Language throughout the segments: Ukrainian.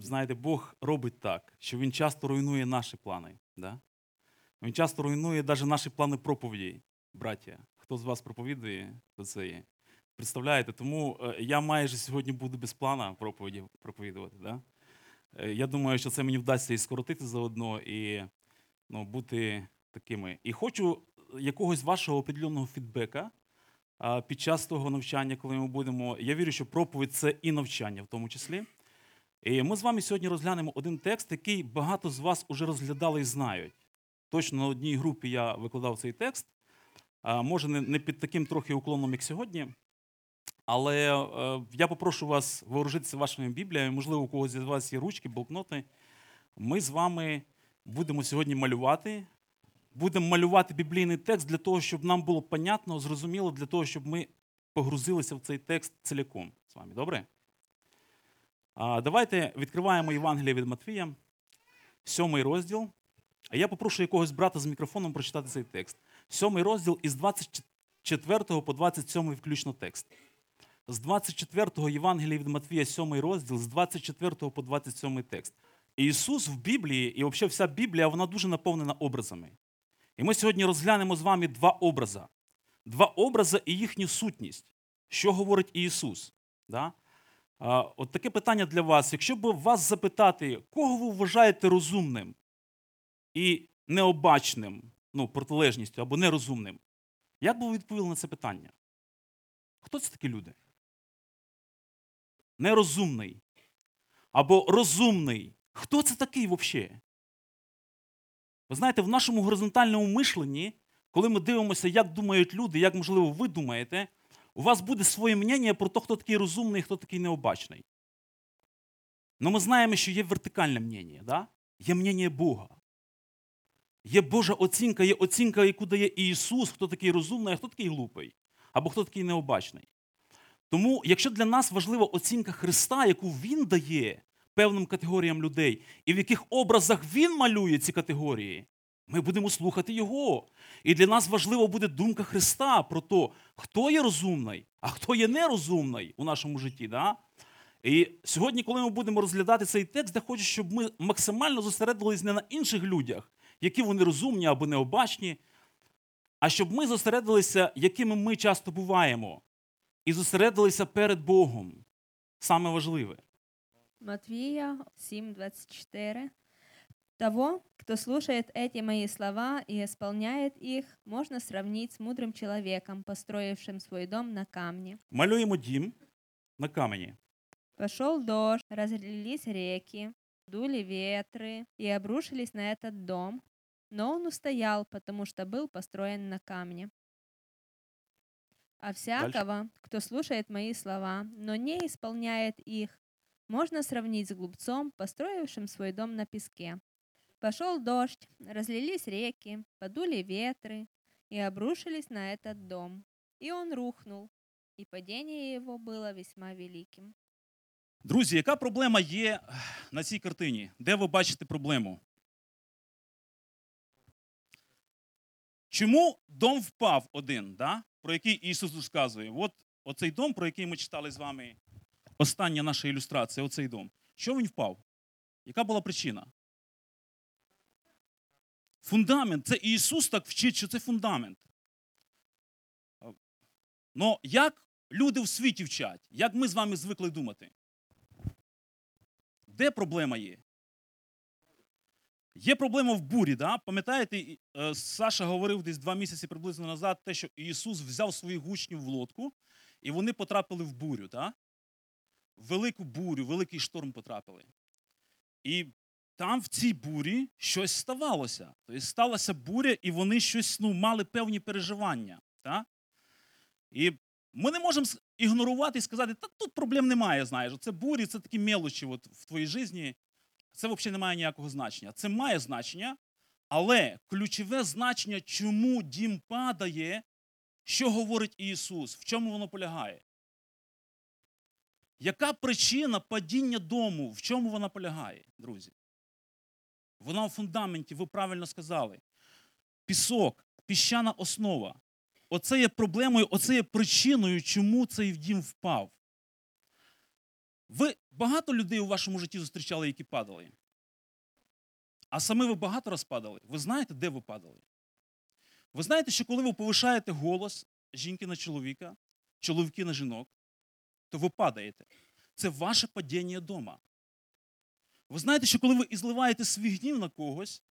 Знаєте, Бог робить так, що Він часто руйнує наші плани. Да? Він часто руйнує навіть наші плани проповіді, браття. Хто з вас проповідує, то це є. Представляєте, тому е, я майже сьогодні буду без плана проповіді проповідувати. Да? Е, Я думаю, що це мені вдасться і скоротити заодно, і ну, бути такими. І хочу якогось вашого определеного фідбека під час того навчання, коли ми будемо. Я вірю, що проповідь це і навчання в тому числі. Ми з вами сьогодні розглянемо один текст, який багато з вас вже розглядали і знають. Точно на одній групі я викладав цей текст. Може, не не під таким трохи уклоном, як сьогодні. Але е, я попрошу вас вооружитися вашими бібліями. Можливо, у когось з вас є ручки, блокноти. Ми з вами будемо сьогодні малювати. Будемо малювати біблійний текст для того, щоб нам було понятно, зрозуміло, для того, щоб ми погрузилися в цей текст ціляком з вами. Добре? Давайте відкриваємо Євангеліє від Матвія, сьомий розділ. А я попрошу якогось брата з мікрофоном прочитати цей текст. Сьомий розділ із 24 по 27 включно текст. З 24 Євангелія від Матвія, 7 розділ, з 24 по 27 текст. Ісус в Біблії, і взагалі вся Біблія, вона дуже наповнена образами. І ми сьогодні розглянемо з вами два образи. Два образи і їхню сутність. Що говорить Ісус? Да? От таке питання для вас. Якщо б вас запитати, кого ви вважаєте розумним і необачним, ну, протилежністю або нерозумним, як би ви відповіли на це питання? Хто це такі люди? Нерозумний. Або розумний. Хто це такий взагалі? Ви знаєте, в нашому горизонтальному мишленні, коли ми дивимося, як думають люди, як, можливо, ви думаєте, у вас буде своє мнення про те, хто такий розумний хто такий необачний. Ну ми знаємо, що є вертикальне мнення, да? є мнення Бога. Є Божа оцінка, є оцінка, яку дає Ісус, хто такий розумний, а хто такий глупий, або хто такий необачний. Тому, якщо для нас важлива оцінка Христа, яку Він дає певним категоріям людей, і в яких образах Він малює ці категорії, ми будемо слухати Його. І для нас важлива буде думка Христа про те, хто є розумний, а хто є нерозумний у нашому житті. Да? І сьогодні, коли ми будемо розглядати цей текст, я хочу, щоб ми максимально зосередились не на інших людях, які вони розумні або необачні, а щоб ми зосередилися, якими ми часто буваємо, і зосередилися перед Богом. Саме важливе. Матвея 7:24. Того, кто слушает эти мои слова и исполняет их, можно сравнить с мудрым человеком, построившим свой дом на камне. Малюємо дім на камені. Пошел дождь, разлились реки, дули ветры и обрушились на этот дом, но он устоял, потому что был построен на камне. А всякого, кто слушает мои слова, но не исполняет их, можно сравнить с глупцом, построившим свой дом на песке. Пошел дождь, разлились реки, подули ветры и обрушились на этот дом. И он рухнул, и падение его было весьма великим. Друзі, яка проблема є на цій картині? Де ви бачите проблему? Чому дом впав один, да? про який Ісус розказує? От оцей дом, про який ми читали з вами, остання наша ілюстрація, оцей дом. Що він впав? Яка була причина? Фундамент. Це Ісус так вчить, що це фундамент. Ну, як люди в світі вчать? Як ми з вами звикли думати? Де проблема є? Є проблема в бурі. Да? Пам'ятаєте, е, Саша говорив десь два місяці приблизно назад, те, що Ісус взяв своїх гучнів в лодку, і вони потрапили в бурю. Да? Велику бурю, великий шторм потрапили. І там в цій бурі щось ставалося. Тобто сталася буря, і вони щось ну, мали певні переживання. Да? І ми не можемо ігнорувати і сказати, та тут проблем немає, знаєш. Це бурі, це такі мелочі от в твоїй житті. Це взагалі не має ніякого значення. Це має значення, але ключове значення, чому дім падає, що говорить Ісус, в чому воно полягає? Яка причина падіння дому? В чому вона полягає, друзі? Вона в фундаменті, ви правильно сказали. Пісок, піщана основа. Оце є проблемою, оце є причиною, чому цей дім впав. Ви багато людей у вашому житті зустрічали, які падали. А саме ви багато раз падали. Ви знаєте, де ви падали? Ви знаєте, що коли ви повишаєте голос жінки на чоловіка, чоловіки на жінок, то ви падаєте. Це ваше падіння дома. Ви знаєте, що коли ви і зливаєте свій гнів на когось,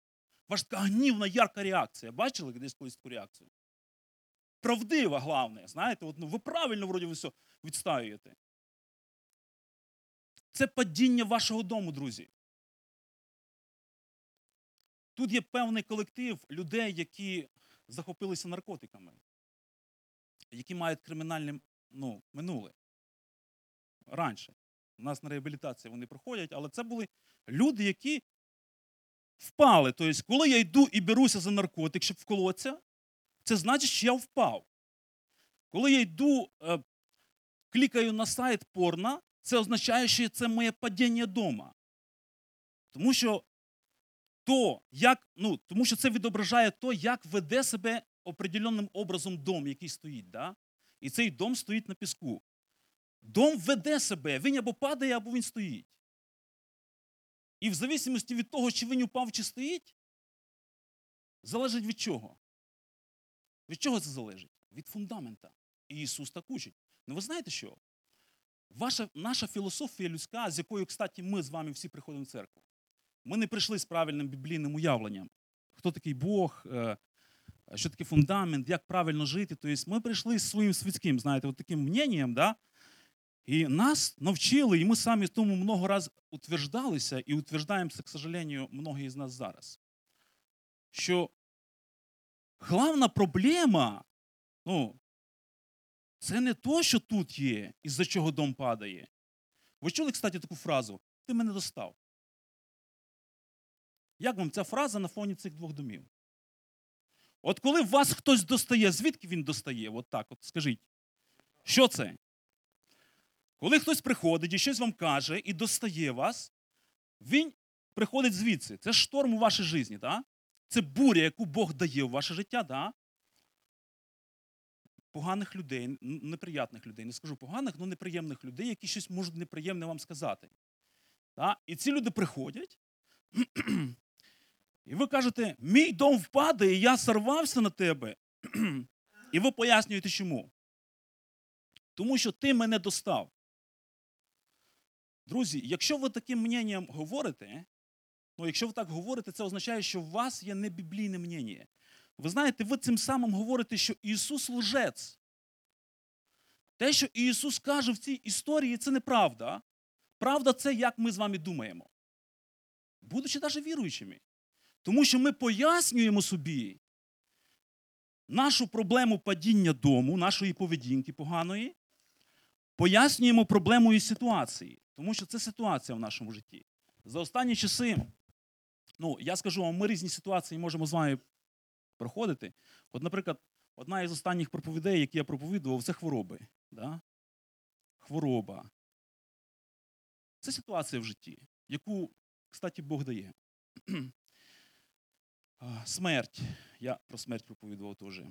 ваша така гнівна, ярка реакція. Бачили десь колись таку реакцію? Правдива, головне. Знаєте, от, ну, ви правильно вроді все відстаюєте. Це падіння вашого дому, друзі. Тут є певний колектив людей, які захопилися наркотиками, які мають кримінальне ну, минуле. Раніше. У нас на реабілітації вони проходять, але це були люди, які впали. Тобто, коли я йду і беруся за наркотик, щоб вколотися, це значить, що я впав. Коли я йду, е, клікаю на сайт порно, це означає, що це моє падіння дома. Тому що то, як, ну, тому що це відображає то, як веде себе определенним образом дом, який стоїть. Да? І цей дом стоїть на піску. Дом веде себе, він або падає, або він стоїть. І в зависимості від того, чи він упав, чи стоїть, залежить від чого? Від чого це залежить? Від фундамента. І Ісус так учить. Ну ви знаєте що? Ваша, наша філософія людська, з якою, кстати, ми з вами всі приходимо в церкву. Ми не прийшли з правильним біблійним уявленням. Хто такий Бог, е, що таке фундамент, як правильно жити. Тобто ми прийшли з своїм світським, знаєте, от таким мненням, да? І нас навчили, і ми самі тому много раз утверждалися і утверждаємося, к сожалению, многі з нас зараз. Що головна проблема, ну, це не то, що тут є, із-за чого дом падає. Ви чули, кстати, таку фразу? Ти мене достав. Як вам ця фраза на фоні цих двох домів? От коли вас хтось достає, звідки він достає? От так, от скажіть. Що це? Коли хтось приходить і щось вам каже і достає вас, він приходить звідси. Це шторм у вашій житті, так? Це буря, яку Бог дає в ваше життя, так? Поганих людей, неприятних людей. Не скажу поганих, але неприємних людей, які щось можуть неприємне вам сказати. Так? І ці люди приходять, і ви кажете, мій дом впаде, і я сорвався на тебе. І ви пояснюєте, чому. Тому що ти мене достав. Друзі, якщо ви таким мненням говорите, ну якщо ви так говорите, це означає, що у вас є небіблійне мнення. Ви знаєте, ви цим самим говорите, що Ісус лжець. Те, що Ісус каже в цій історії, це неправда. Правда, це як ми з вами думаємо. Будучи навіть віруючими. Тому що ми пояснюємо собі нашу проблему падіння дому, нашої поведінки поганої, пояснюємо проблемою ситуації. Тому що це ситуація в нашому житті. За останні часи, ну, я скажу вам, ми різні ситуації можемо з вами проходити. От, наприклад, одна із останніх проповідей, які я проповідував, це хвороби. Да? Хвороба. Це ситуація в житті, яку, кстати, Бог дає. Смерть. Я про смерть проповідував теж.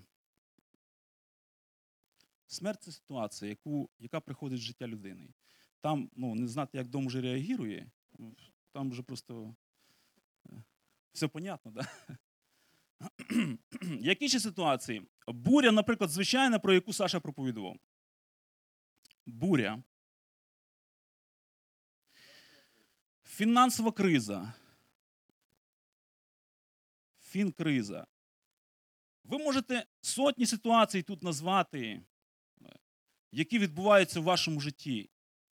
Смерть це ситуація, яку, яка приходить в життя людини. Там ну, не знати, як дом вже реагує, там вже просто е, все понятно, да? Які ще ситуації? Буря, наприклад, звичайна, про яку Саша проповідував. Буря. Фінансова криза. Фінкриза. Ви можете сотні ситуацій тут назвати, які відбуваються в вашому житті.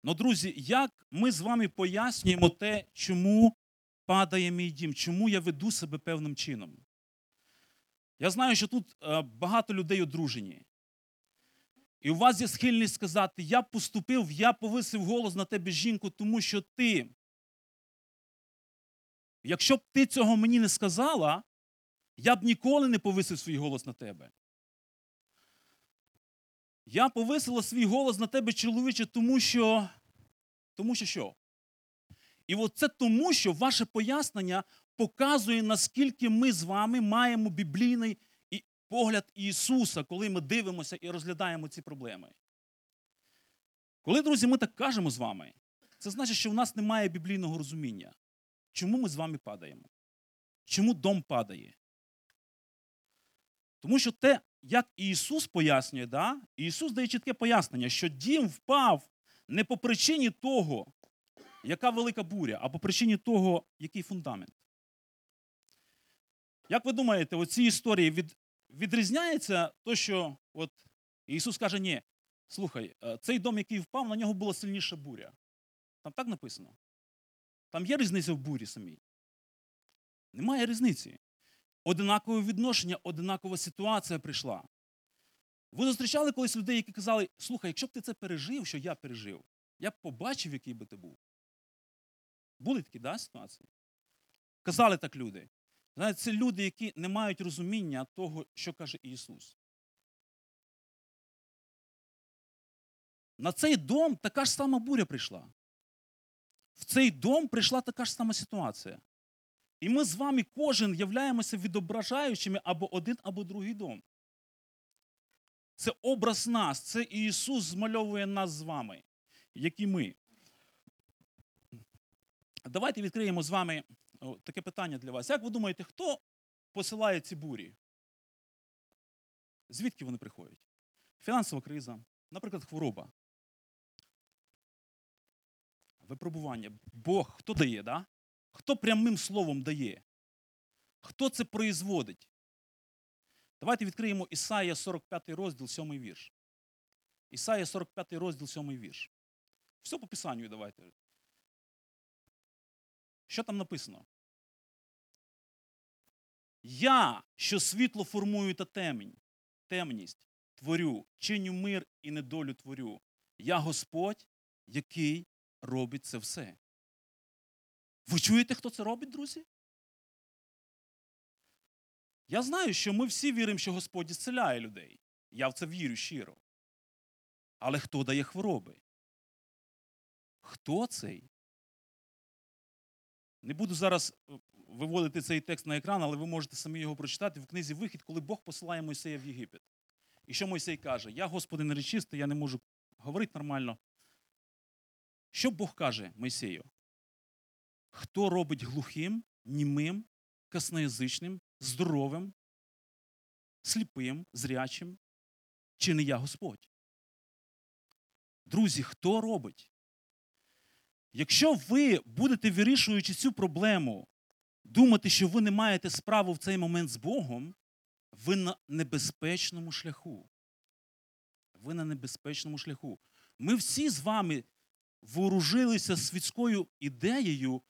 Ну, друзі, як ми з вами пояснюємо те, чому падає мій дім, чому я веду себе певним чином? Я знаю, що тут е, багато людей одружені. І у вас є схильність сказати: я поступив, я повисив голос на тебе, жінку, тому що ти. Якщо б ти цього мені не сказала, я б ніколи не повисив свій голос на тебе. Я повисила свій голос на тебе, чоловіче, тому що. Тому що що? І от це тому, що ваше пояснення показує, наскільки ми з вами маємо біблійний погляд Ісуса, коли ми дивимося і розглядаємо ці проблеми. Коли, друзі, ми так кажемо з вами, Це значить, що в нас немає біблійного розуміння. Чому ми з вами падаємо? Чому дом падає? Тому що те, як Ісус пояснює, да? Ісус дає чітке пояснення, що дім впав не по причині того, яка велика буря, а по причині того, який фундамент. Як ви думаєте, у цій історії від, відрізняється то, що от Ісус каже, ні, слухай, е, цей дом, який впав, на нього була сильніша буря. Там так написано? Там є різниця в бурі самій? Немає різниці. Одинакове відношення, одинакова ситуація прийшла. Ви зустрічали колись людей, які казали, слухай, якщо б ти це пережив, що я пережив, я б побачив, який би ти був. Були такі да, ситуації? Казали так люди. Знаєте, це люди, які не мають розуміння того, що каже Ісус. На цей дом така ж сама буря прийшла. В цей дом прийшла така ж сама ситуація. І ми з вами кожен являємося відображаючими або один, або другий дом. Це образ нас, це Ісус змальовує нас з вами, які ми. Давайте відкриємо з вами таке питання для вас. Як ви думаєте, хто посилає ці бурі? Звідки вони приходять? Фінансова криза, наприклад, хвороба. Випробування. Бог хто дає, да? Хто прямим словом дає? Хто це производить? Давайте відкриємо Ісаїя 45 розділ, 7 вірш. Ісаїя 45 розділ, 7 вірш. Все по Писанню давайте. Що там написано? Я, що світло формую та темінь, темність, творю, чиню мир і недолю творю. Я Господь, який робить це все. Ви чуєте, хто це робить, друзі? Я знаю, що ми всі віримо, що Господь зціляє людей. Я в це вірю щиро. Але хто дає хвороби? Хто цей? Не буду зараз е, виводити цей текст на екран, але ви можете самі його прочитати в книзі Вихід, коли Бог посилає Мойсея в Єгипет. І що Мойсей каже? Я, Господи, неречистий, я не можу говорити нормально. Що Бог каже Мойсею? Хто робить глухим, німим, касноязичним, здоровим, сліпим, зрячим, чи не я Господь? Друзі, хто робить? Якщо ви будете вирішуючи цю проблему, думати, що ви не маєте справу в цей момент з Богом, ви на небезпечному шляху. Ви на небезпечному шляху. Ми всі з вами вооружилися світською ідеєю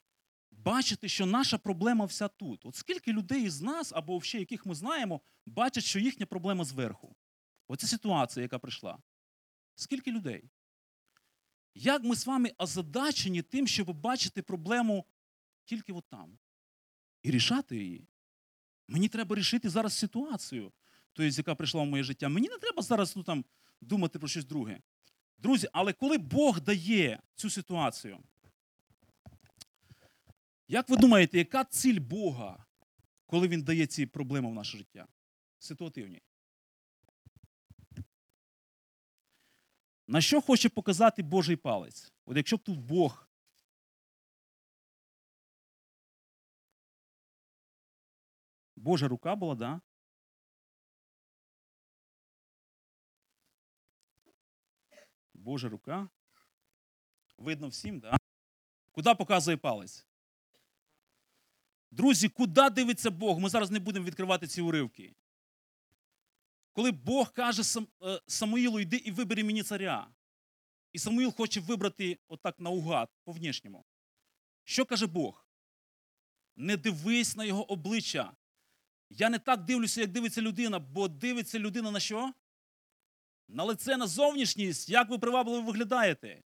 бачити, що наша проблема вся тут. От скільки людей із нас, або ще яких ми знаємо, бачать, що їхня проблема зверху. Оця ситуація, яка прийшла. Скільки людей? Як ми з вами озадачені тим, щоб бачити проблему тільки от там і рішати її? Мені треба рішити зараз ситуацію, тобто, яка прийшла в моє життя. Мені не треба зараз ну, там, думати про щось друге. Друзі, але коли Бог дає цю ситуацію, як ви думаєте, яка ціль Бога, коли Він дає ці проблеми в наше життя? Ситуативні. На що хоче показати Божий палець? От якщо б тут Бог. Божа рука була, да? Божа рука. Видно всім, да? Куди показує палець? Друзі, куди дивиться Бог? Ми зараз не будемо відкривати ці уривки. Коли Бог каже е, Самуїлу, йди і вибери мені царя. І Самуїл хоче вибрати отак наугад, по внішньому. Що каже Бог? Не дивись на його обличчя. Я не так дивлюся, як дивиться людина, бо дивиться людина на що? На лице, на зовнішність, як ви привабливо виглядаєте.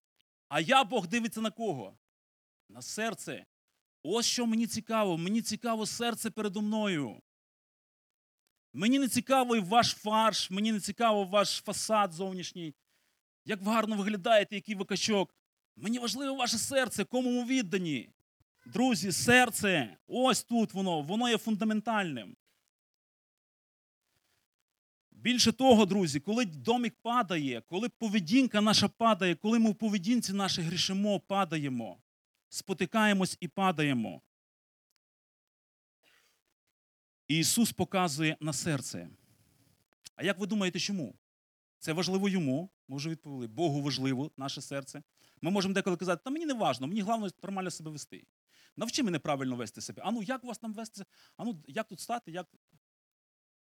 А я Бог дивиться на кого? На серце. Ось що мені цікаво. Мені цікаво серце передо мною. Мені не цікавий ваш фарш, мені не цікаво ваш фасад зовнішній. Як ви гарно виглядаєте, який ви качок. Мені важливо ваше серце, кому ви віддані. Друзі, серце, ось тут воно, воно є фундаментальним. Більше того, друзі, коли домик падає, коли поведінка наша падає, коли ми в поведінці нашій грішимо, падаємо, спотикаємось і падаємо. Ісус показує на серце. А як ви думаєте, чому? Це важливо йому, ми вже відповіли. Богу важливо наше серце. Ми можемо деколи казати, та мені не важно, мені головне нормально себе вести. Навчи мене правильно вести себе. А ну як у вас там вести? А ну як тут стати? Як...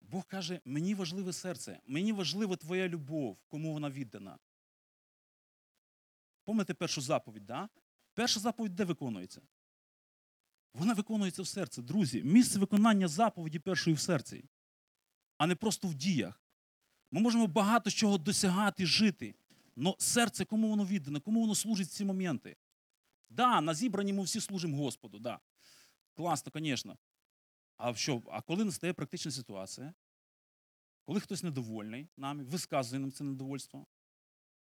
Бог каже, мені важливе серце, мені важлива твоя любов, кому вона віддана. Пам'ятаєте першу заповідь, да? Перша заповідь де виконується? Вона виконується в серці. Друзі, місце виконання заповіді першої в серці, а не просто в діях. Ми можемо багато чого досягати, жити. але серце, кому воно віддане, кому воно служить в ці моменти? Да, на зібранні ми всі служимо Господу, да. Класно, звісно. А що? А коли настає практична ситуація, коли хтось недовольний нами, висказує нам це недовольство,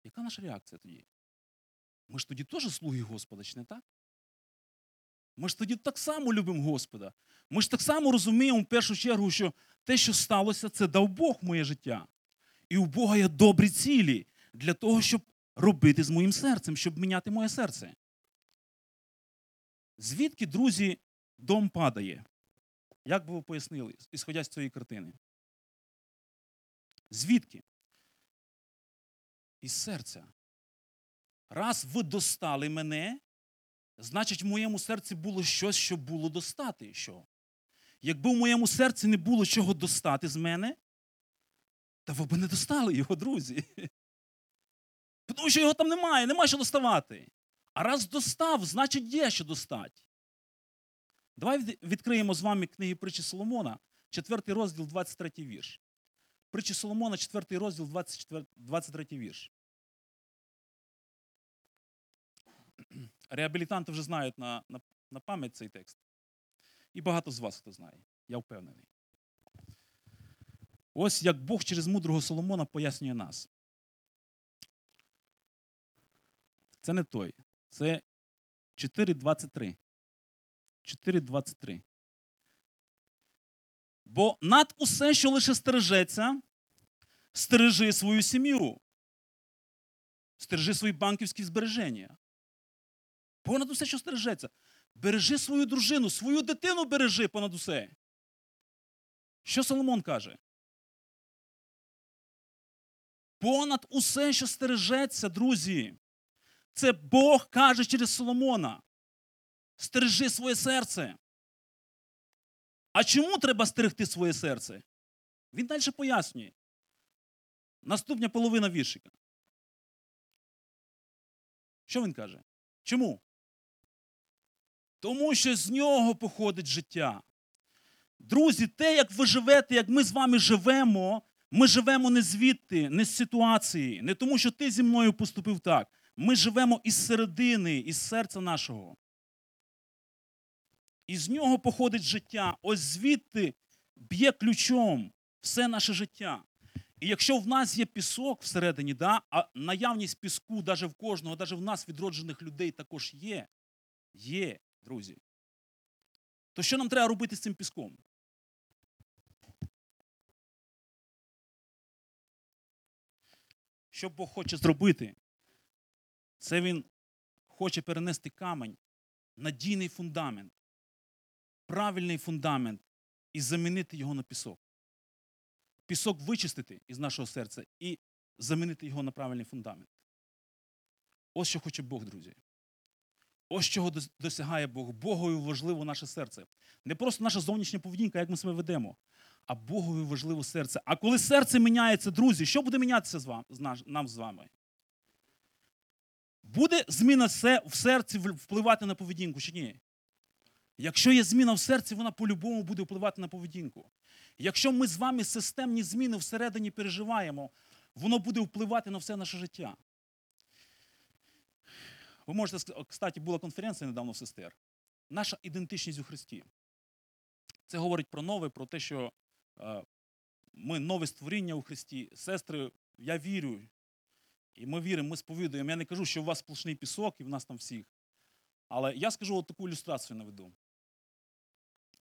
яка наша реакція тоді? Ми ж тоді теж слуги Господа, чи не так? Ми ж тоді так само любимо Господа. Ми ж так само розуміємо в першу чергу, що те, що сталося, це дав Бог моє життя. І у Бога є добрі цілі для того, щоб робити з моїм серцем, щоб міняти моє серце. Звідки, друзі, дом падає? Як би ви пояснили, ісходя з цієї картини? Звідки? Із серця. Раз ви достали мене, значить, в моєму серці було щось, що було достати. Що? Якби в моєму серці не було чого достати з мене, та ви б не достали його, друзі. Тому що його там немає, немає що доставати. А раз достав, значить є що достати. Давай відкриємо з вами книги притчі Соломона, 4 розділ, 23 вірш. Притчі Соломона, 4 розділ, 24, 23 вірш. Реабілітанти вже знають на, на, на пам'ять цей текст. І багато з вас хто знає, я впевнений. Ось як Бог через мудрого Соломона пояснює нас. Це не той. Це 4.23. 4.23. Бо над усе, що лише стережеться, стережи свою сім'ю. Стережи свої банківські збереження. Понад усе, що стережеться. Бережи свою дружину, свою дитину бережи понад усе. Що Соломон каже? Понад усе, що стережеться, друзі. Це Бог каже через Соломона. Стережи своє серце. А чому треба стерегти своє серце? Він далі пояснює. Наступня половина віршика. Що він каже? Чому? Тому що з нього походить життя. Друзі, те, як ви живете, як ми з вами живемо, ми живемо не звідти, не з ситуації, не тому, що ти зі мною поступив так. Ми живемо із середини, із серця нашого. Із нього походить життя. Ось звідти б'є ключом все наше життя. І якщо в нас є пісок всередині, да, а наявність піску навіть в кожного, навіть в нас відроджених людей також є, є, друзі, то що нам треба робити з цим піском? Що Бог хоче зробити? Це Він хоче перенести камень, надійний фундамент, правильний фундамент і замінити його на пісок. Пісок вичистити із нашого серця і замінити його на правильний фундамент. Ось що хоче Бог, друзі. Ось чого досягає Бог. Богові важливо наше серце. Не просто наша зовнішня поведінка, як ми себе ведемо, а Богові важливо серце. А коли серце міняється, друзі, що буде мінятися з вам, з наш, нам з вами? Буде зміна в серці впливати на поведінку чи ні? Якщо є зміна в серці, вона по-любому буде впливати на поведінку. Якщо ми з вами системні зміни всередині переживаємо, воно буде впливати на все наше життя. Ви можете кстати, була конференція недавно в сестер. Наша ідентичність у Христі. Це говорить про нове, про те, що е, ми нове створіння у Христі. Сестри, я вірю. І ми віримо, ми сповідуємо. Я не кажу, що у вас сплошний пісок і в нас там всіх. Але я скажу от таку ілюстрацію наведу.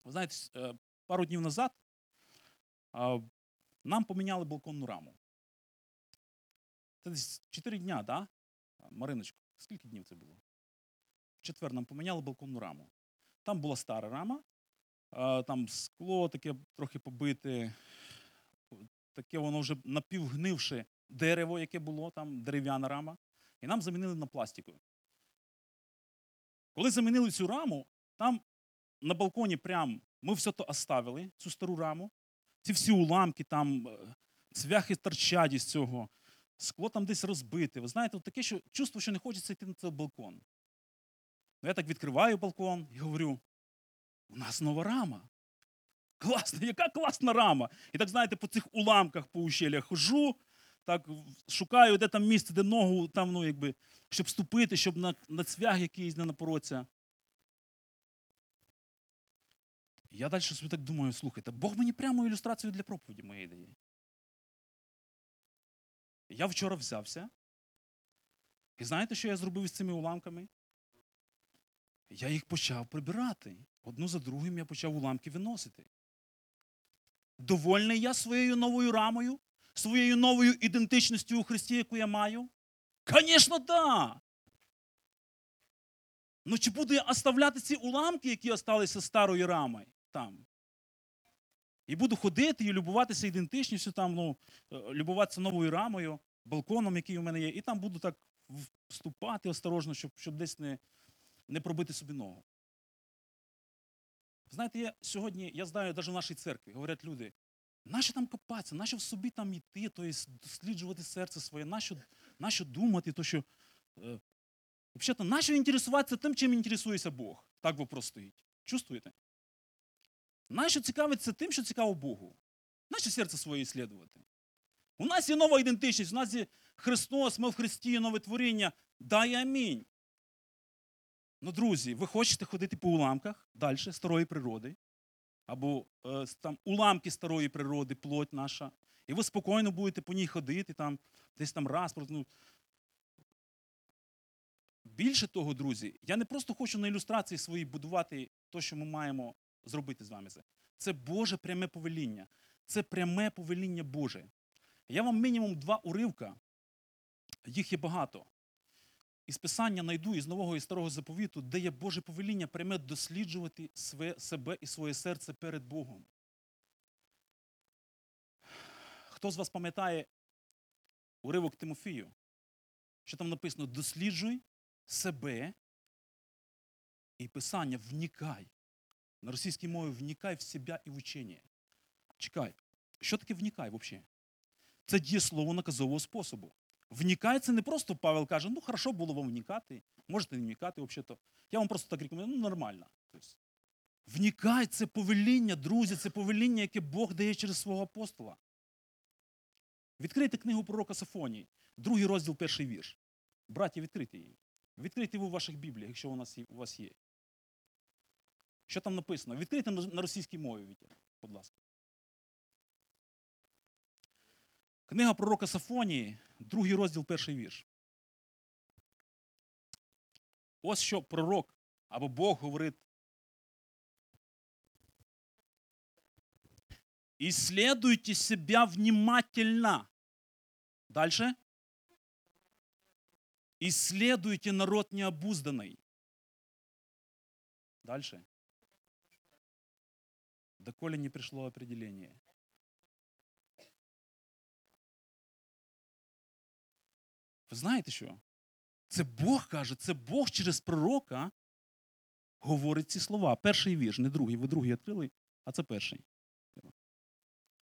Ви знаєте, е, пару днів назад нам поміняли балконну раму. Це десь 4 дня, да? Мариночко, скільки днів це було? В четвер нам поміняли балконну раму. Там була стара рама, там скло таке трохи побите, таке воно вже напівгнивше дерево, яке було, там дерев'яна рама. І нам замінили на пластикову. Коли замінили цю раму, там на балконі прям ми все то оставили, цю стару раму. Ці всі уламки, там е, цвяхи торчать із цього, скло там десь розбите. Ви знаєте, таке що, чувство, що не хочеться йти на цей балкон. Ну, я так відкриваю балкон і говорю: у нас нова рама. Класна, яка класна рама. І так, знаєте, по цих уламках по ущелях хожу, так шукаю, де там місце, де ногу, там, ну, якби, щоб ступити, щоб на, на цвях якийсь не напороться. Я далі собі так думаю, слухайте, Бог мені прямо ілюстрацію для проповіді моєї дає. Я вчора взявся. І знаєте, що я зробив з цими уламками? Я їх почав прибирати. Одну за другим я почав уламки виносити. Довольний я своєю новою рамою, своєю новою ідентичністю у Христі, яку я маю? Звісно. Да. Ну чи буду я оставляти ці уламки, які залишилися старої рами там? І буду ходити і любуватися ідентичністю, там, ну, е, любуватися новою рамою, балконом, який у мене є, і там буду так вступати осторожно, щоб, щоб десь не, не пробити собі ногу. Знаєте, я сьогодні, я знаю, навіть в нашій церкві, говорять люди, нащо там копатися, нащо в собі там йти, тобто досліджувати серце своє, нащо, нащо думати, то що. Е, Взагалі, нащо інтересуватися тим, чим інтересується Бог? Так вопрос стоїть. Чувствуєте? Нащо цікавитися тим, що цікаво Богу? Нащо серце своє іслідувати? У нас є нова ідентичність, у нас є Христос, ми в Христі, нове творіння. Дай амінь. Ну, друзі, ви хочете ходити по уламках далі старої природи, або е, там уламки старої природи, плоть наша, і ви спокійно будете по ній ходити, там, десь там раз. Ну, Більше того, друзі, я не просто хочу на ілюстрації своїй будувати те, що ми маємо зробити з вами. Це, Боже пряме повеління. Це пряме повеління Боже. Я вам мінімум два уривка, їх є багато. Із Писання найду із нового і старого заповіту, де є Боже повеління пряме досліджувати себе і своє серце перед Богом. Хто з вас пам'ятає уривок Тимофію? Що там написано: досліджуй себе і Писання вникай. На російській мові вникай в себе і в учення. Чекай, що таке вникай взагалі? Це дієслово наказового способу. Вникай це не просто Павел каже, ну хорошо було вам вникати, можете не вникати взагалі-то. Я вам просто так рекомендую, ну нормально. Тобто, це повеління, друзі, це повеління, яке Бог дає через свого апостола. Відкрийте книгу пророка Сафонії, другий розділ, перший вірш. Браті, відкрийте її. Відкрийте ви у ваших бібліях, якщо у, нас у вас є. Що там написано? Відкрийте на російській мові, Вітя, будь ласка. Книга пророка Сафонії, другий розділ, перший вірш. Ось що пророк або Бог говорить. Исследуйте себя внимательно. Дальше. Исследуйте народ необузданный. Дальше. Доколе не пришло определение. Знаєте що? Це Бог каже, це Бог через пророка говорить ці слова. Перший вірш, не другий. Ви другий відкрили, а це перший.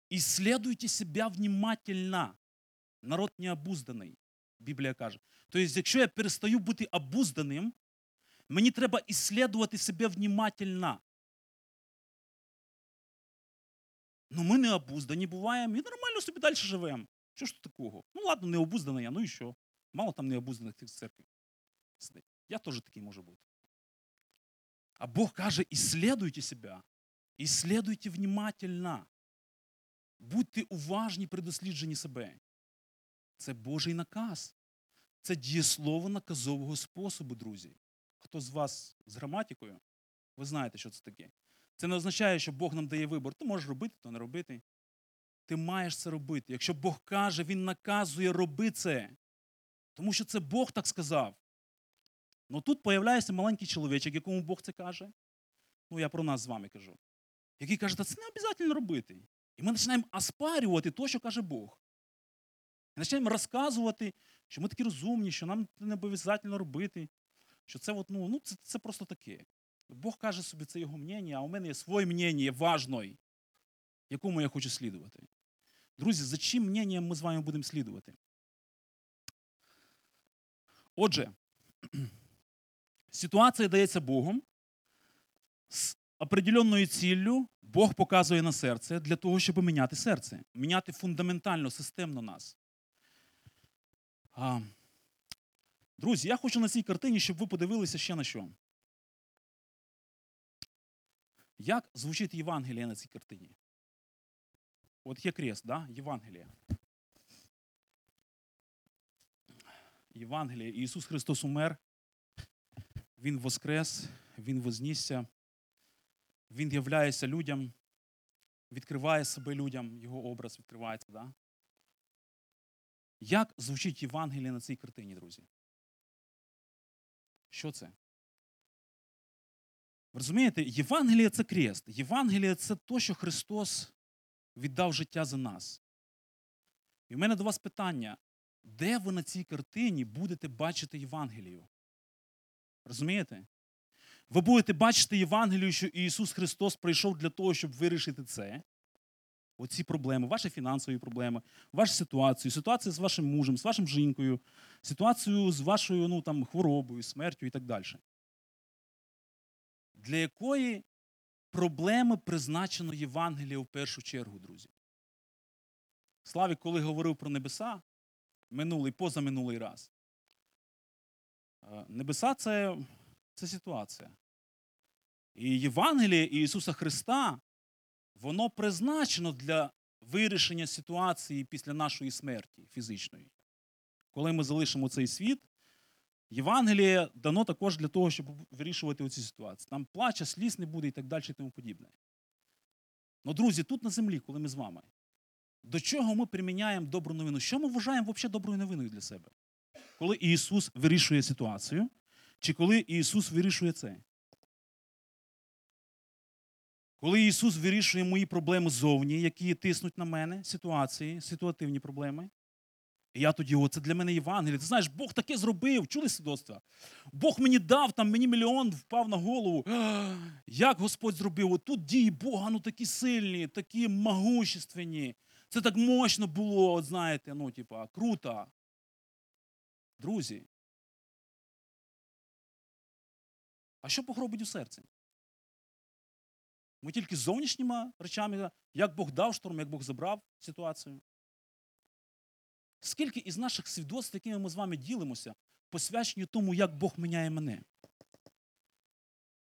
Исследуйте себя внимательно. Народ необузданий, Біблія каже. Тобто, якщо я перестаю бути обузданим, мені треба іслідувати себе внимательно. Ну, ми не обуздані буваємо і нормально собі далі живемо. Що ж тут такого? Ну ладно, не обузданий я, ну і що? Мало там необузданих в церкві. Я теж такий можу бути. А Бог каже, ісследуйте себе, ісследуйте внимательно. Будьте уважні при дослідженні себе. Це Божий наказ. Це дієслово наказового способу, друзі. Хто з вас з граматикою, ви знаєте, що це таке. Це не означає, що Бог нам дає вибор. Ти можеш робити, то не робити. ти маєш це робити. Якщо Бог каже, Він наказує роби це. Тому що це Бог так сказав. Ну тут появляється маленький чоловічок, якому Бог це каже. Ну, я про нас з вами кажу. Який каже, це не обов'язково робити. І ми починаємо оспарювати те, що каже Бог. І починаємо розказувати, що ми такі розумні, що нам це не обов'язково робити, що це, от, ну, ну, це, це просто таке. Бог каже собі, це його мнення, а у мене є своє мнення важне, якому я хочу слідувати. Друзі, за чим мненням ми з вами будемо слідувати? Отже, ситуація дається Богом з определенною ціллю Бог показує на серце для того, щоб міняти серце, міняти фундаментально, системно нас. Друзі, я хочу на цій картині, щоб ви подивилися ще на що. Як звучить Євангеліє на цій картині? От є крест, да? Євангеліє. Євангеліє. Ісус Христос умер. Він воскрес, Він вознісся, Він являється людям, відкриває себе людям, його образ відкривається. Да? Як звучить Євангеліє на цій картині, друзі? Що це? Ви розумієте, Євангеліє це крест. Євангеліє це те, що Христос віддав життя за нас. І в мене до вас питання: де ви на цій картині будете бачити Євангелію? Розумієте? Ви будете бачити Євангелію, що Ісус Христос прийшов для того, щоб вирішити це. Оці проблеми, ваші фінансові проблеми, вашу ситуацію, ситуацію з вашим мужем, з вашим жінкою, ситуацію з вашою ну, там, хворобою, смертю і так далі. Для якої проблеми призначено Євангеліє в першу чергу, друзі? Славік, коли говорив про небеса, минулий, позаминулий раз. е, Небеса це, це ситуація. І Євангеліє Ісуса Христа, воно призначено для вирішення ситуації після нашої смерті фізичної. Коли ми залишимо цей світ, Євангеліє дано також для того, щоб вирішувати оці ситуації. Там плача, сліз не буде і так далі, і тому подібне. Ну, друзі, тут на землі, коли ми з вами, до чого ми приміняємо добру новину? Що ми вважаємо взагалі доброю новиною для себе? Коли Ісус вирішує ситуацію, чи коли Ісус вирішує це? Коли Ісус вирішує мої проблеми ззовні, які тиснуть на мене, ситуації, ситуативні проблеми, і я тоді, це для мене Євангеліє. Ти знаєш, Бог таке зробив, чули свідоцтва? Бог мені дав, там мені мільйон впав на голову. Як Господь зробив? Тут дії Бога ну такі сильні, такі могущественні. Це так мощно було, от знаєте, ну, типа, круто. Друзі. А що Бог робить у серці? Ми тільки зовнішніми речами, як Бог дав шторм, як Бог забрав ситуацію. Скільки із наших свідоцтв, якими ми з вами ділимося, посвячені тому, як Бог міняє мене?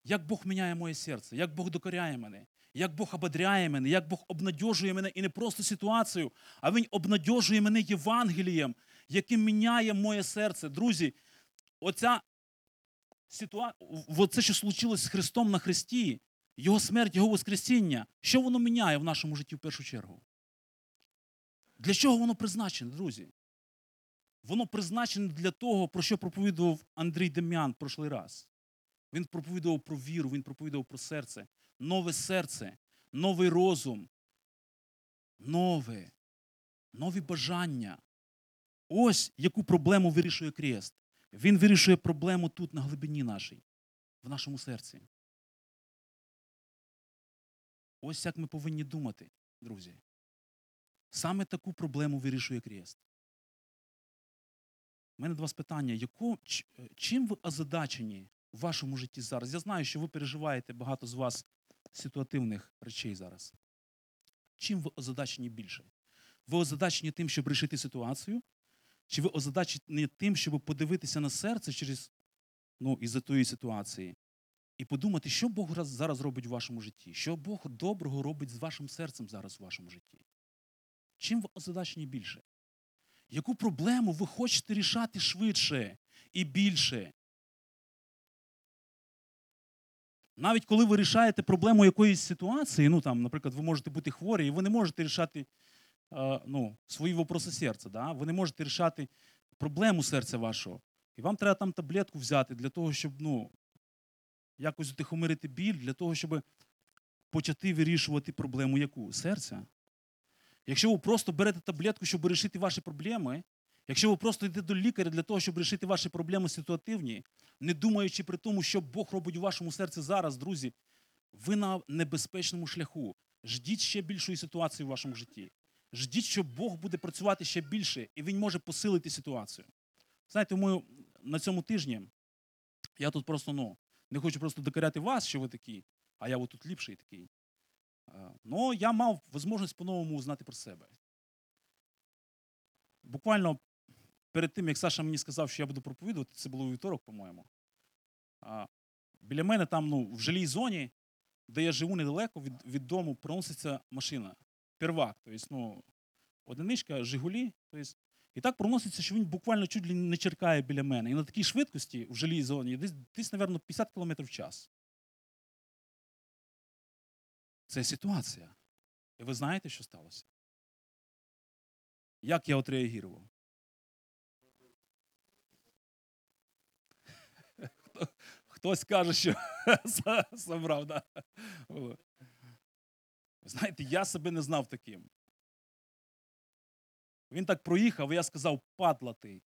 Як Бог міняє моє серце, як Бог докоряє мене, як Бог ободряє мене, як Бог обнадьожує мене і не просто ситуацію, а Він обнадьожує мене Євангелієм, яким міняє моє серце. Друзі, оця ситуація, це, що случилось з Христом на Христі, Його смерть, Його Воскресіння, що воно міняє в нашому житті в першу чергу? Для чого воно призначене, друзі? Воно призначене для того, про що проповідував Андрій Дем'ян в прошлий раз. Він проповідував про віру, він проповідував про серце. Нове серце, новий розум, нове, нові бажання. Ось яку проблему вирішує Крест. Він вирішує проблему тут, на глибині нашій, в нашому серці. Ось як ми повинні думати, друзі. Саме таку проблему вирішує Крест. У мене до вас питання: яку, е, чим ви озадачені в вашому житті зараз? Я знаю, що ви переживаєте багато з вас ситуативних речей зараз. Чим ви озадачені більше? Ви озадачені тим, щоб рішити ситуацію? Чи ви озадачені тим, щоб подивитися на серце через ну, із-за тої ситуації і подумати, що Бог зараз робить в вашому житті? Що Бог доброго робить з вашим серцем зараз в вашому житті? Чим ви озадачені більше? Яку проблему ви хочете рішати швидше і більше? Навіть коли ви рішаєте проблему якоїсь ситуації, ну там, наприклад, ви можете бути хворі, і ви не можете рішати е, ну, свої вопроси серця. Да? Ви не можете рішати проблему серця вашого. І вам треба там таблетку взяти для того, щоб ну, якось утихомирити біль, для того, щоб почати вирішувати проблему яку? Серця. Якщо ви просто берете таблетку, щоб вирішити ваші проблеми, якщо ви просто йдете до лікаря для того, щоб вирішити ваші проблеми ситуативні, не думаючи при тому, що Бог робить у вашому серці зараз, друзі, ви на небезпечному шляху. Ждіть ще більшої ситуації в вашому житті. Ждіть, що Бог буде працювати ще більше, і Він може посилити ситуацію. Знаєте, ми на цьому тижні я тут просто ну, не хочу просто докоряти вас, що ви такі, а я тут ліпший такий. Ну, я мав можливість по-новому узнати про себе. Буквально перед тим, як Саша мені сказав, що я буду проповідувати, це було вівторок, по-моєму. Біля мене там, ну, в жилій зоні, де я живу недалеко від, від дому, проноситься машина. Первак. Тобто, ну, одиничка, Жигулі. Тобто, і так проноситься, що він буквально чуть не черкає біля мене. І на такій швидкості в жилій зоні десь, десь напевно, 50 км в час. Це ситуація. І ви знаєте, що сталося? Як я отреагував? Хтось каже, що забрав, да? Знаєте, я себе не знав таким. Він так проїхав, і я сказав, падла ти.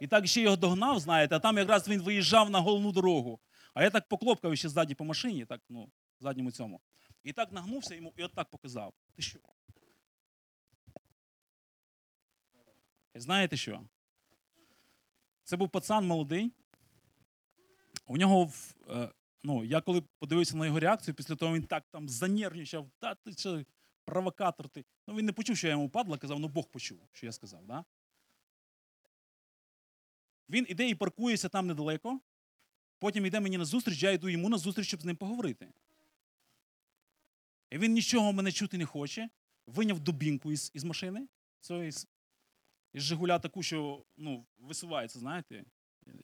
І так ще його догнав, знаєте, а там якраз він виїжджав на головну дорогу. А я так поклопкав ще ззаді по машині, так, ну, задньому цьому. І так нагнувся йому і от так показав. Ти що? І знаєте що? Це був пацан молодий. У нього, е, ну, я коли подивився на його реакцію, після того він так там занервничав, та ти що, провокатор ти. Ну він не почув, що я йому падла, казав, ну Бог почув, що я сказав. Да? Він іде і паркується там недалеко. Потім йде мені на зустріч, я йду йому на зустріч, щоб з ним поговорити. І він нічого мене чути не хоче. Виняв дубінку із, із машини, цього із Жигуля таку, що ну, висувається, знаєте.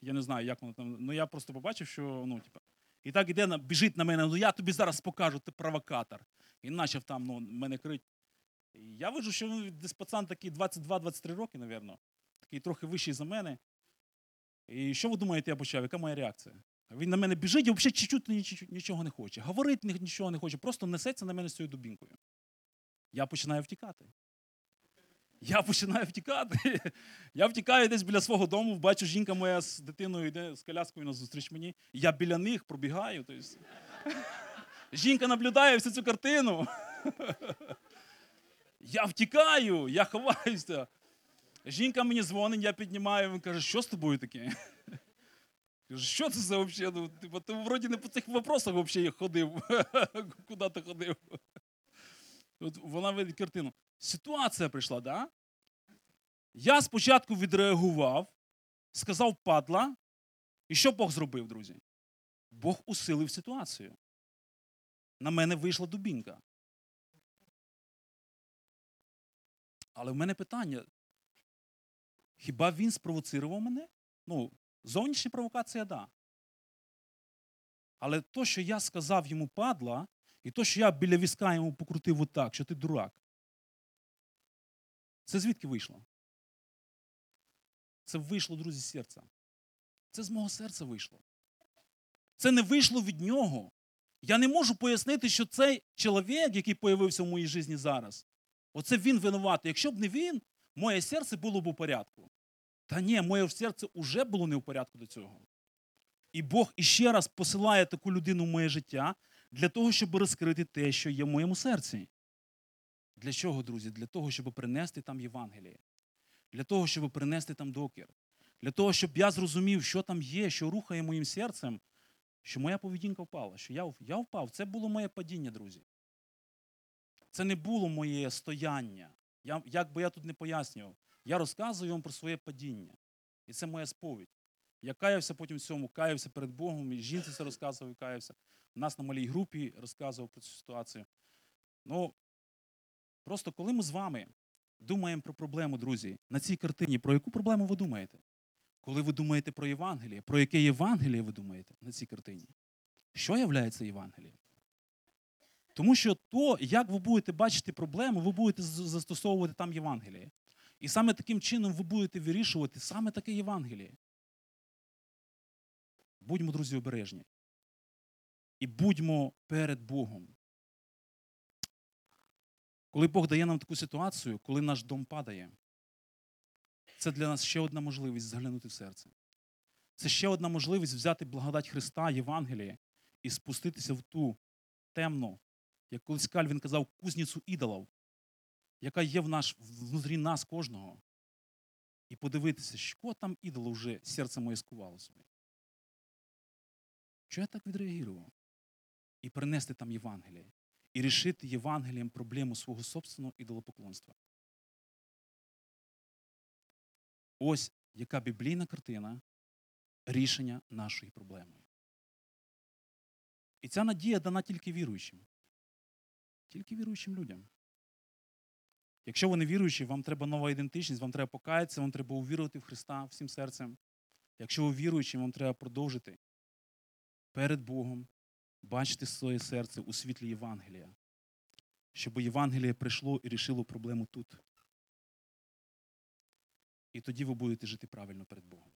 Я не знаю, як воно там. Ну я просто побачив, що ну, типа. І так іде, біжить на мене, ну я тобі зараз покажу, ти провокатор. І почав там ну, мене крить. Я виджу, що він десь пацан такий 22-23 роки, напевно, такий трохи вищий за мене. І що ви думаєте, я почав? Яка моя реакція? Він на мене біжить і взагалі чуть-чуть нічого не хоче. Говорить нічого не хоче, просто несеться на мене з цією дубінкою. Я починаю втікати. Я починаю втікати. Я втікаю десь біля свого дому, бачу, жінка моя з дитиною йде з коляскою на зустріч мені. Я біля них пробігаю. Тобто... Жінка наблюдає всю цю картину. Я втікаю, я ховаюся. Жінка мені дзвонить, я піднімаю, він каже, що з тобою таке? Кажу, що це за взагалі? Ну, типу, ти вроді не по цих вопросах взагалі ходив. Куди ти ходив? От вона видить картину. Ситуація прийшла, да? Я спочатку відреагував, сказав падла. І що Бог зробив, друзі? Бог усилив ситуацію. На мене вийшла дубінка. Але в мене питання: хіба він спровоцирував мене? Ну, зовнішня провокація, да. Але то, що я сказав йому падла, і то, що я біля візка йому покрутив отак, що ти дурак. Це звідки вийшло? Це вийшло, друзі, з серця. Це з мого серця вийшло. Це не вийшло від нього. Я не можу пояснити, що цей чоловік, який появився в моїй житті зараз, оце він винуватий. Якщо б не він, моє серце було б у порядку. Та ні, моє серце вже було не в порядку до цього. І Бог іще раз посилає таку людину в моє життя для того, щоб розкрити те, що є в моєму серці. Для чого, друзі? Для того, щоб принести там Євангеліє. Для того, щоб принести там докір. Для того, щоб я зрозумів, що там є, що рухає моїм серцем, що моя поведінка впала, що я, я впав. Це було моє падіння, друзі. Це не було моє стояння. Я, як би я тут не пояснював, я розказую вам про своє падіння. І це моя сповідь. Я каявся потім в цьому, каявся перед Богом, і жінці це розказував і каявся. У нас на малій групі розказував про цю ситуацію. Ну, просто коли ми з вами думаємо про проблему, друзі, на цій картині, про яку проблему ви думаєте? Коли ви думаєте про Євангеліє, про яке Євангеліє ви думаєте на цій картині? Що являється Євангелієм? Тому що то, як ви будете бачити проблему, ви будете застосовувати там Євангеліє. І саме таким чином ви будете вирішувати саме таке Євангеліє. Будьмо, друзі, обережні. І будьмо перед Богом. Коли Бог дає нам таку ситуацію, коли наш дом падає, це для нас ще одна можливість заглянути в серце. Це ще одна можливість взяти благодать Христа, Євангеліє і спуститися в ту темну, як колись Кальвін казав, кузницю ідолів, яка є в наш, внутрі нас кожного. І подивитися, що там ідолу вже серце моє скувало собі. Що я так відреагував? І принести там Євангеліє. І рішити Євангелієм проблему свого собственного ідолопоклонства. Ось яка біблійна картина рішення нашої проблеми. І ця надія дана тільки віруючим. Тільки віруючим людям. Якщо ви не віруючі, вам треба нова ідентичність, вам треба покаятися, вам треба увірувати в Христа всім серцем. Якщо ви віруючі, вам треба продовжити перед Богом бачити своє серце у світлі Євангелія, щоб Євангеліє прийшло і рішило проблему тут. І тоді ви будете жити правильно перед Богом.